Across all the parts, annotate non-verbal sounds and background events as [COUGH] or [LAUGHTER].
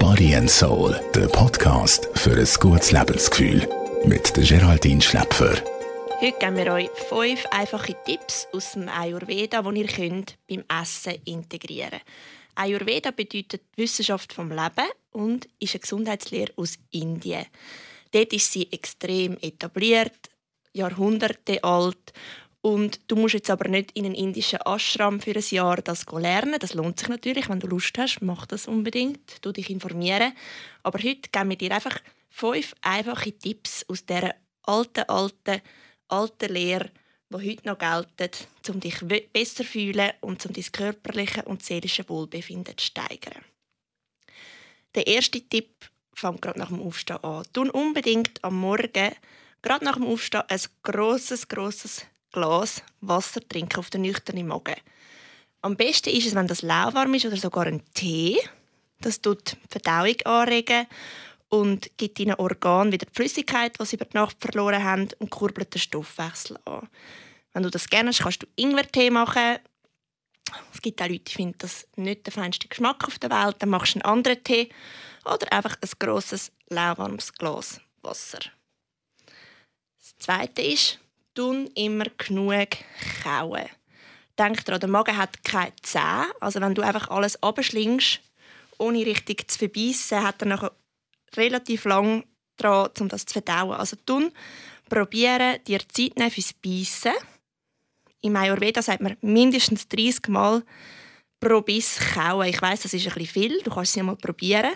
Body and Soul, der Podcast für ein gutes Lebensgefühl. Mit der Geraldine Schläpfer. Heute geben wir euch fünf einfache Tipps aus dem Ayurveda, die ihr könnt beim Essen integrieren könnt. Ayurveda bedeutet Wissenschaft vom Leben und ist eine Gesundheitslehre aus Indien. Dort ist sie extrem etabliert, Jahrhunderte alt und du musst jetzt aber nicht in einen indischen Ashram für ein Jahr das lernen. Das lohnt sich natürlich, wenn du Lust hast, mach das unbedingt. Du dich informieren. Aber heute geben wir dir einfach fünf einfache Tipps aus dieser alten, alten, alten Lehre, die heute noch gelten, um dich besser zu fühlen und um dein körperliche und seelische Wohlbefinden zu steigern. Der erste Tipp fängt gerade nach dem Aufstehen an. Tu unbedingt am Morgen, gerade nach dem Aufstehen, ein grosses, grosses Glas Wasser trinken auf den nüchternen Magen. Am besten ist es, wenn das lauwarm ist oder sogar ein Tee. Das tut die Verdauung anregen und gibt deinen Organen wieder die Flüssigkeit, die sie über die Nacht verloren haben, und kurbelt den Stoffwechsel an. Wenn du das gerne hast, kannst du Ingwertee machen. Es gibt auch Leute, die finden das nicht der feinste Geschmack auf der Welt. Dann machst du einen anderen Tee oder einfach ein grosses, lauwarmes Glas Wasser. Das Zweite ist, tun immer genug kauen. Denk daran, der Magen hat keine Zähne. Also wenn du einfach alles abschlingst, ohne richtig zu verbeissen, hat er nachher relativ lang dran, um das zu verdauen. Also tun, probieren, dir Zeit nehmen fürs Beißen. Im Ayurveda sagt man mindestens 30 Mal pro Biss kauen. Ich weiß, das ist ein viel, du kannst es ja mal probieren.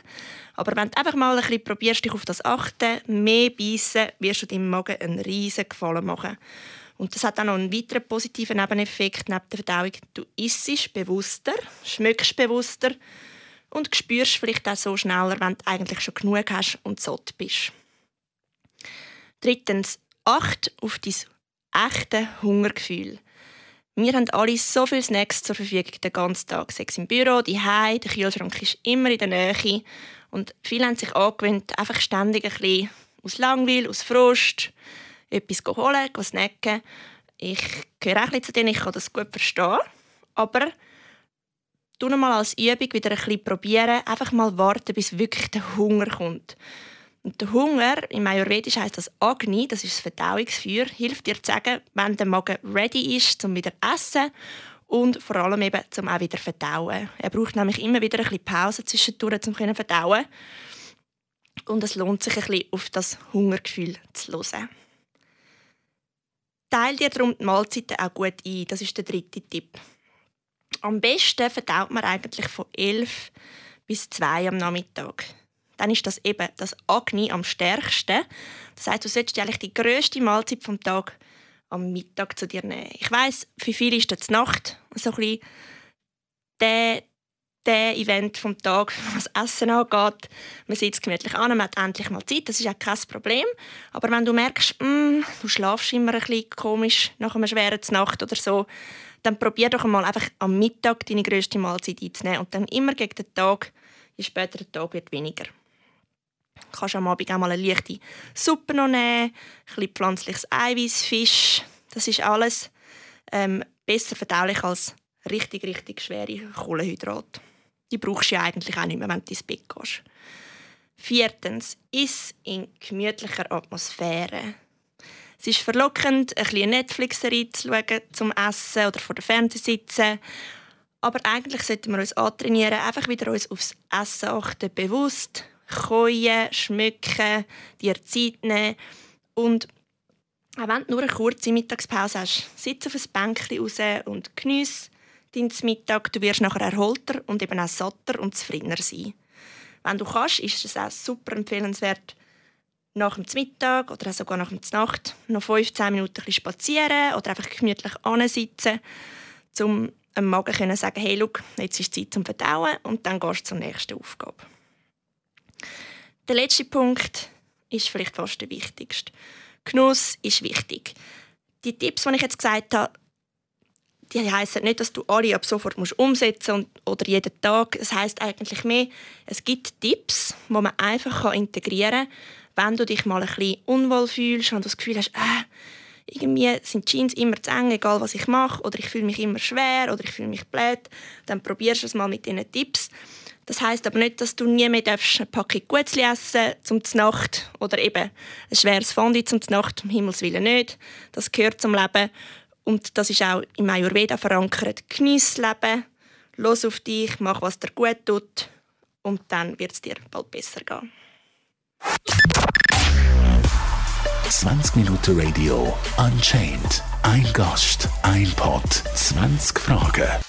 Aber wenn du einfach mal ein bisschen probierst, dich auf das achten, mehr beißen, wirst du deinem Magen einen riesen Gefallen machen. Und das hat auch noch einen weiteren positiven Nebeneffekt neben der Verdauung. Du isst bewusster, schmeckst bewusster und spürst vielleicht auch so schneller, wenn du eigentlich schon genug hast und satt bist. Drittens, acht auf dein echte Hungergefühl. Wir haben alle so viele Snacks zur Verfügung den ganzen Tag. Sei im Büro, die der Kühlschrank ist immer in der Nähe. Und viele haben sich angewöhnt, einfach ständig ein bisschen aus Langweil, aus Frust, etwas holen, snacken. Ich gehöre auch zu denen, ich kann das gut verstehen. Aber tu mal als Übung wieder ein bisschen probieren, einfach mal warten, bis wirklich der Hunger kommt. Und der Hunger, im Ayurvedisch heißt das Agni, das ist das Verdauungsfeuer, hilft dir zu sagen, wenn der Magen ready ist, zum wieder essen und vor allem eben zum auch wieder verdauen. Er braucht nämlich immer wieder ein bisschen Pause zwischendurch, um zu verdauen. Und es lohnt sich ein bisschen auf das Hungergefühl zu hören. Teil dir darum die Mahlzeiten auch gut ein. Das ist der dritte Tipp. Am besten verdaut man eigentlich von 11 bis 2 am Nachmittag dann ist das eben das Agni am stärksten. Das heißt, du solltest eigentlich die grösste Mahlzeit vom Tag am Mittag zu dir nehmen. Ich weiß, für viele ist das Nacht so ein bisschen der, der Event vom Tag, [LAUGHS] was Essen angeht. Man sitzt gemütlich an, man hat endlich mal Zeit, das ist auch kein Problem. Aber wenn du merkst, mm, du schlafst immer ein bisschen komisch nach einer schweren Nacht oder so, dann probier doch einmal einfach am Mittag deine grösste Mahlzeit einzunehmen und dann immer gegen den Tag, je später der Tag wird weniger. Kannst am Abend auch mal eine leichte Suppe noch nehmen, ein bisschen pflanzliches Eiweiß, Fisch. Das ist alles ähm, besser verdaulich als richtig, richtig schwere Kohlenhydrate. Die brauchst du ja eigentlich auch nicht mehr, wenn du ins Bett gehst. Viertens, iss in gemütlicher Atmosphäre. Es ist verlockend, ein bisschen Netflix-Serie zu zum Essen oder vor dem Fernseher sitzen. Aber eigentlich sollten wir uns antrainieren, einfach wieder uns aufs Essen achten, bewusst käuen, schmücken, dir Zeit nehmen und auch wenn du nur eine kurze Mittagspause hast, sitz auf ein Bänkchen raus und geniesse deinen Mittag. Du wirst nachher erholter und eben auch satter und zufriedener sein. Wenn du kannst, ist es auch super empfehlenswert, nach dem Mittag oder sogar nach der Nacht noch 15 Minuten ein spazieren oder einfach gemütlich ansitzen, um dem Magen zu sagen, hey, look, jetzt ist Zeit zum Verdauen und dann gehst du zur nächsten Aufgabe. Der letzte Punkt ist vielleicht fast der wichtigste. Genuss ist wichtig. Die Tipps, die ich jetzt gesagt habe, die heißen nicht, dass du alle ab sofort musst umsetzen musst oder jeden Tag. Es heißt eigentlich mehr, es gibt Tipps, die man einfach integrieren kann, wenn du dich mal ein bisschen unwohl fühlst, du das Gefühl hast, äh, irgendwie sind Jeans immer zu eng, egal was ich mache, oder ich fühle mich immer schwer oder ich fühle mich blöd, dann probierst du es mal mit diesen Tipps. Das heißt aber nicht, dass du nie mehr eine Packung Gutzli essen zum Nacht oder eben ein schweres Fondue zum Nacht, um Himmels Willen nicht. Das gehört zum Leben und das ist auch im Ayurveda verankert. Genieß das Leben, los auf dich, mach, was dir gut tut und dann wird es dir bald besser gehen. 20 Minuten Radio Unchained. Ein Gast, ein Pod, 20 Fragen.